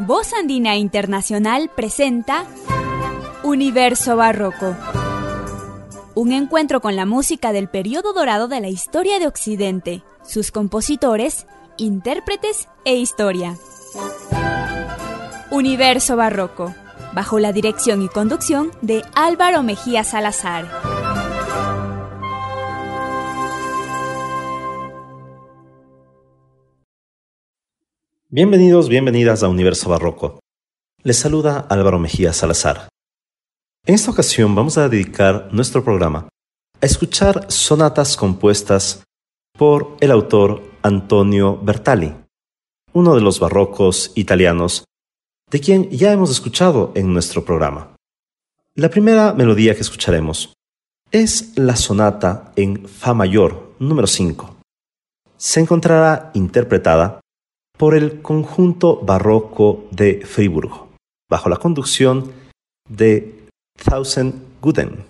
Voz Andina Internacional presenta Universo Barroco. Un encuentro con la música del periodo dorado de la historia de Occidente, sus compositores, intérpretes e historia. Universo Barroco, bajo la dirección y conducción de Álvaro Mejía Salazar. Bienvenidos, bienvenidas a Universo Barroco. Les saluda Álvaro Mejía Salazar. En esta ocasión vamos a dedicar nuestro programa a escuchar sonatas compuestas por el autor Antonio Bertali, uno de los barrocos italianos de quien ya hemos escuchado en nuestro programa. La primera melodía que escucharemos es la sonata en Fa mayor número 5. Se encontrará interpretada por el conjunto barroco de Friburgo, bajo la conducción de Thousand Guden.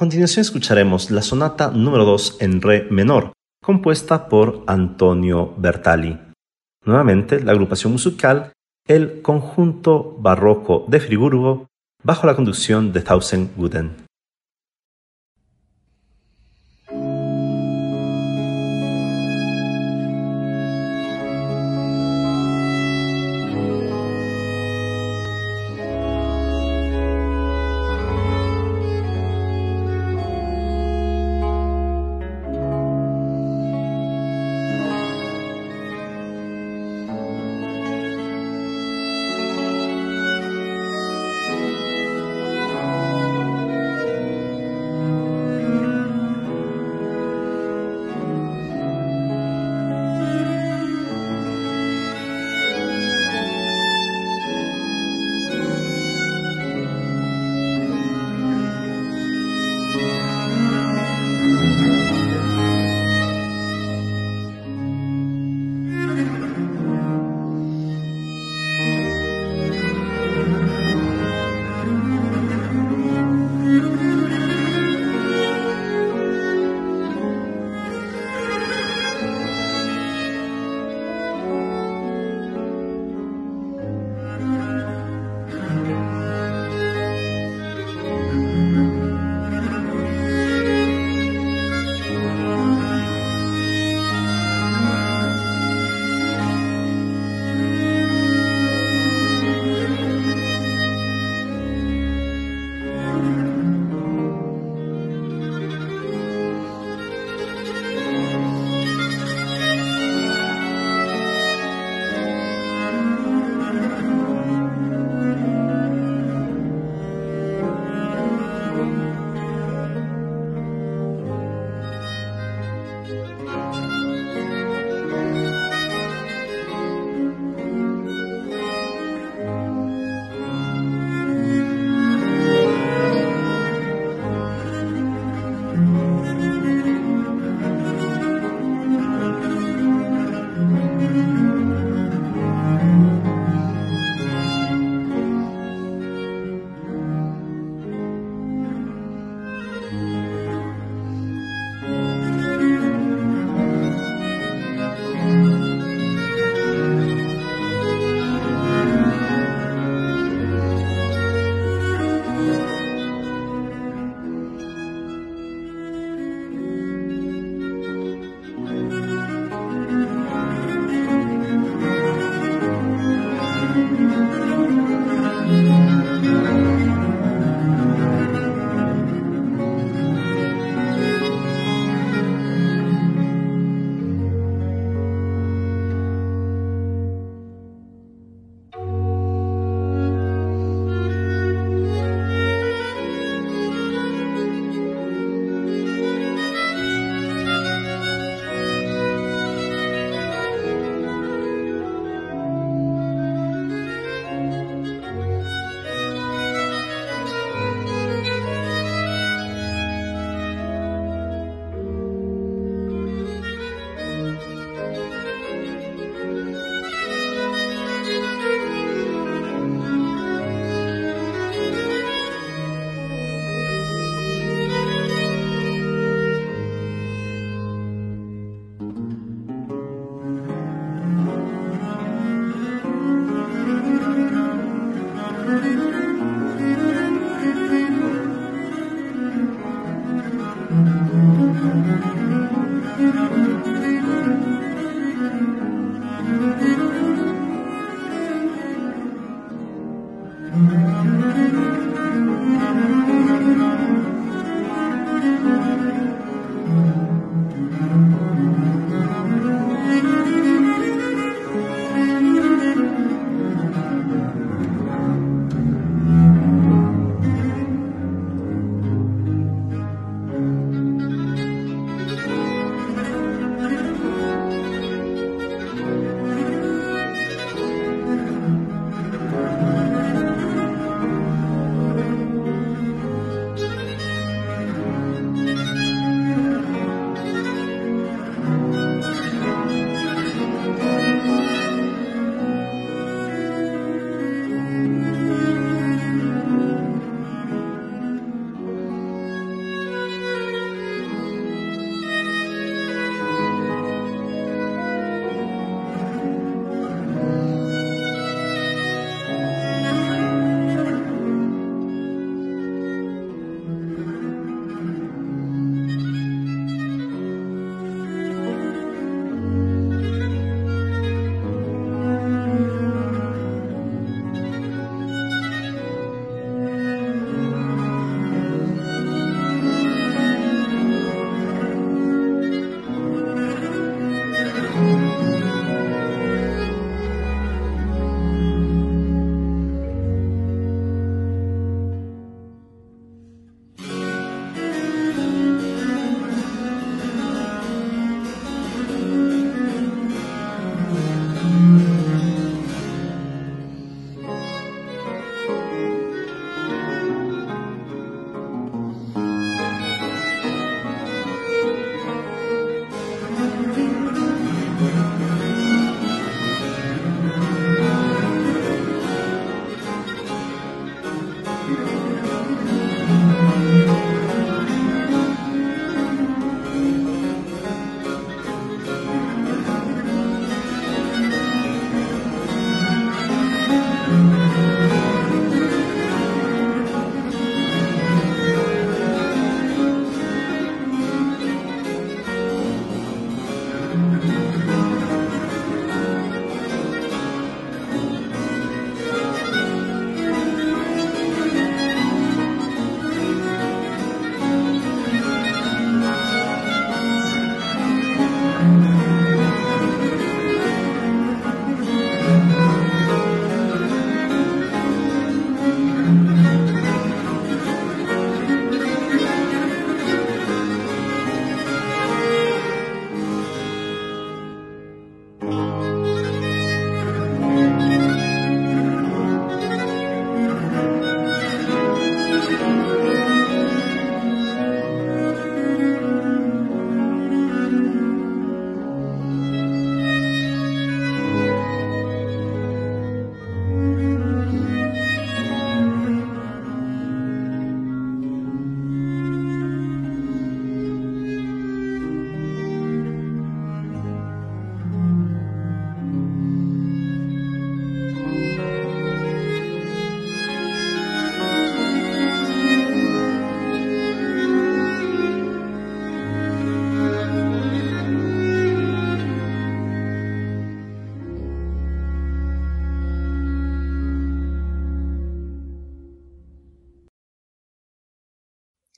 Continuación escucharemos la sonata número 2 en re menor, compuesta por Antonio Bertali. Nuevamente, la agrupación musical El Conjunto Barroco de Friburgo, bajo la conducción de Tausend Guden.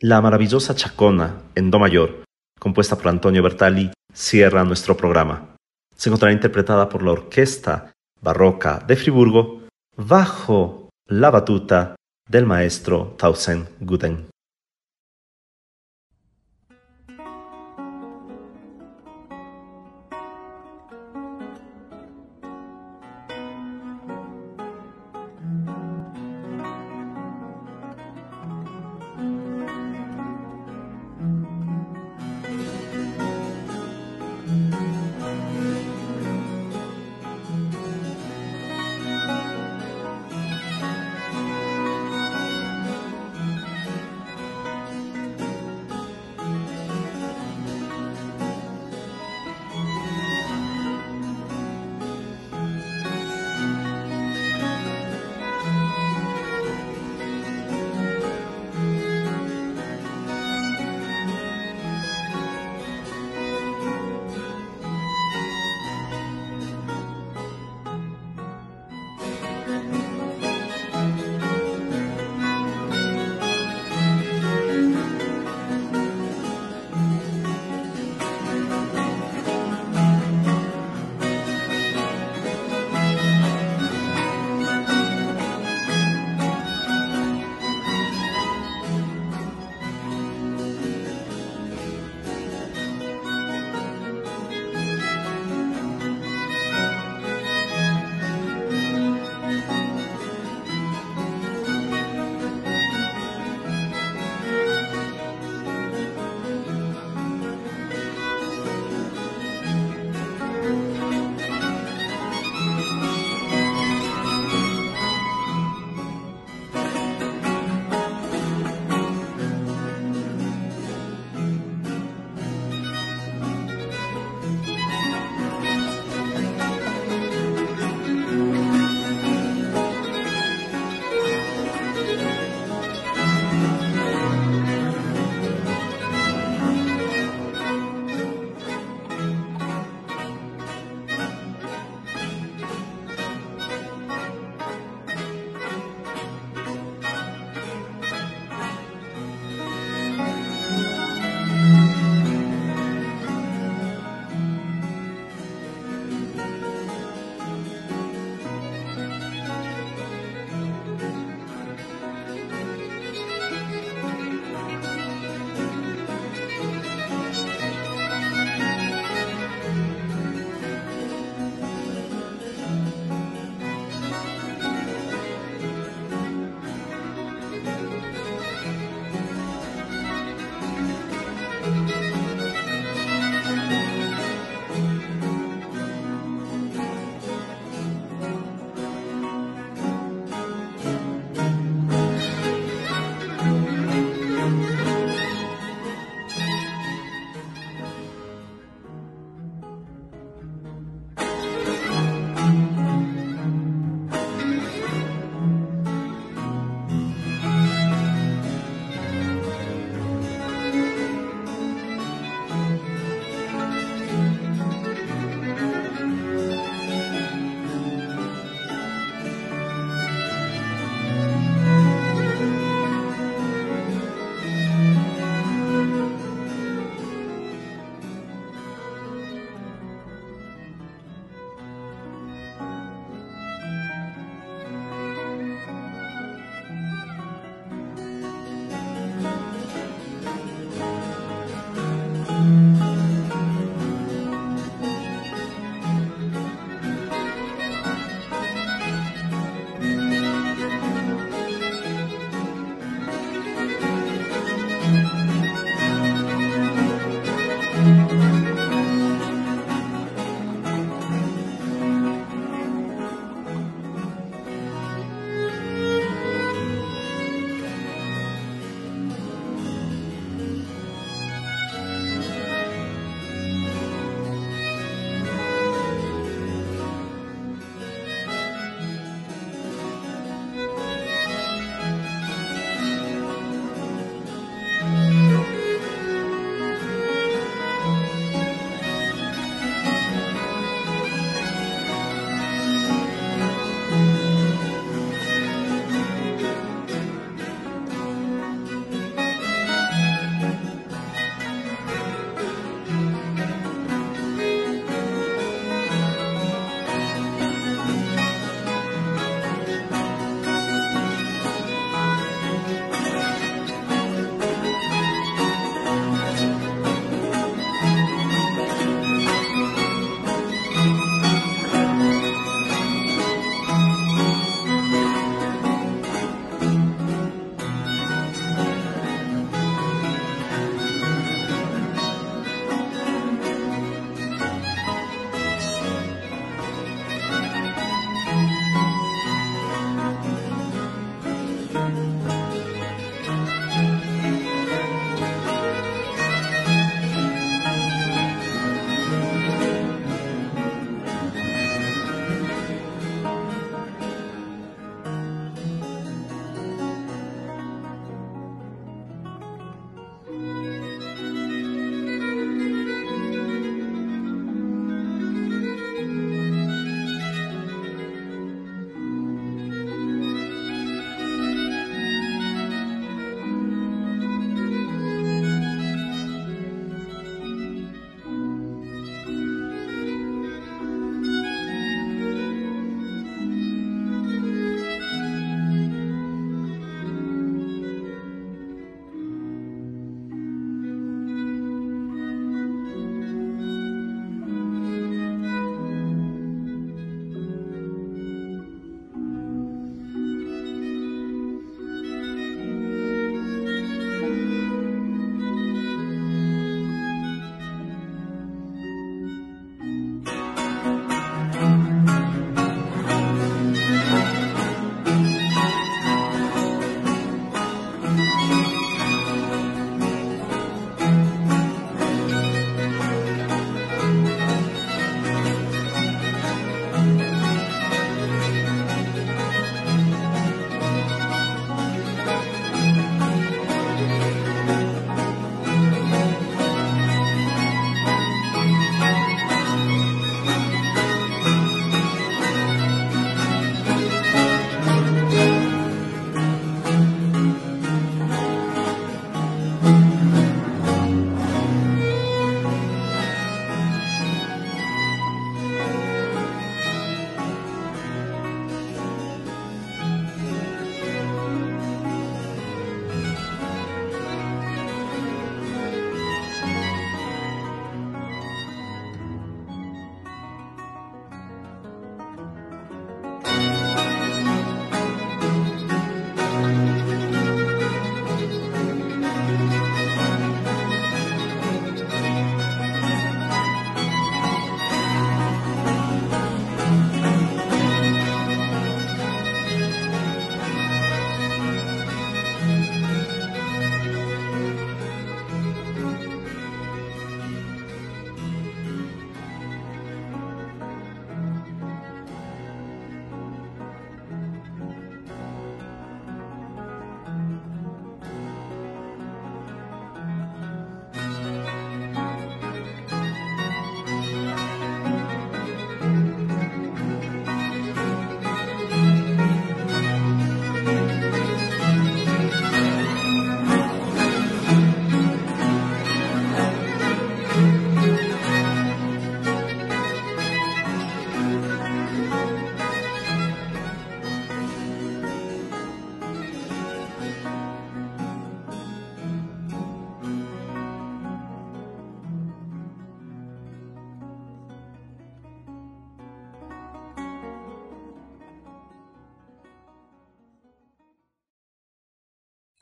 La maravillosa Chacona en Do mayor, compuesta por Antonio Bertali, cierra nuestro programa. Se encontrará interpretada por la Orquesta Barroca de Friburgo bajo la batuta del maestro Tausen Guden.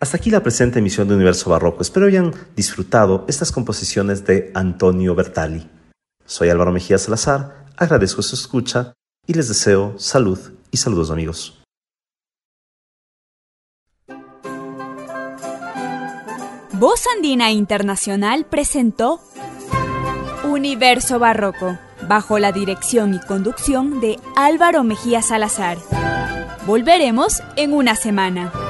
Hasta aquí la presente emisión de Universo Barroco. Espero hayan disfrutado estas composiciones de Antonio Bertali. Soy Álvaro Mejía Salazar, agradezco su escucha y les deseo salud y saludos amigos. Voz Andina Internacional presentó Universo Barroco, bajo la dirección y conducción de Álvaro Mejía Salazar. Volveremos en una semana.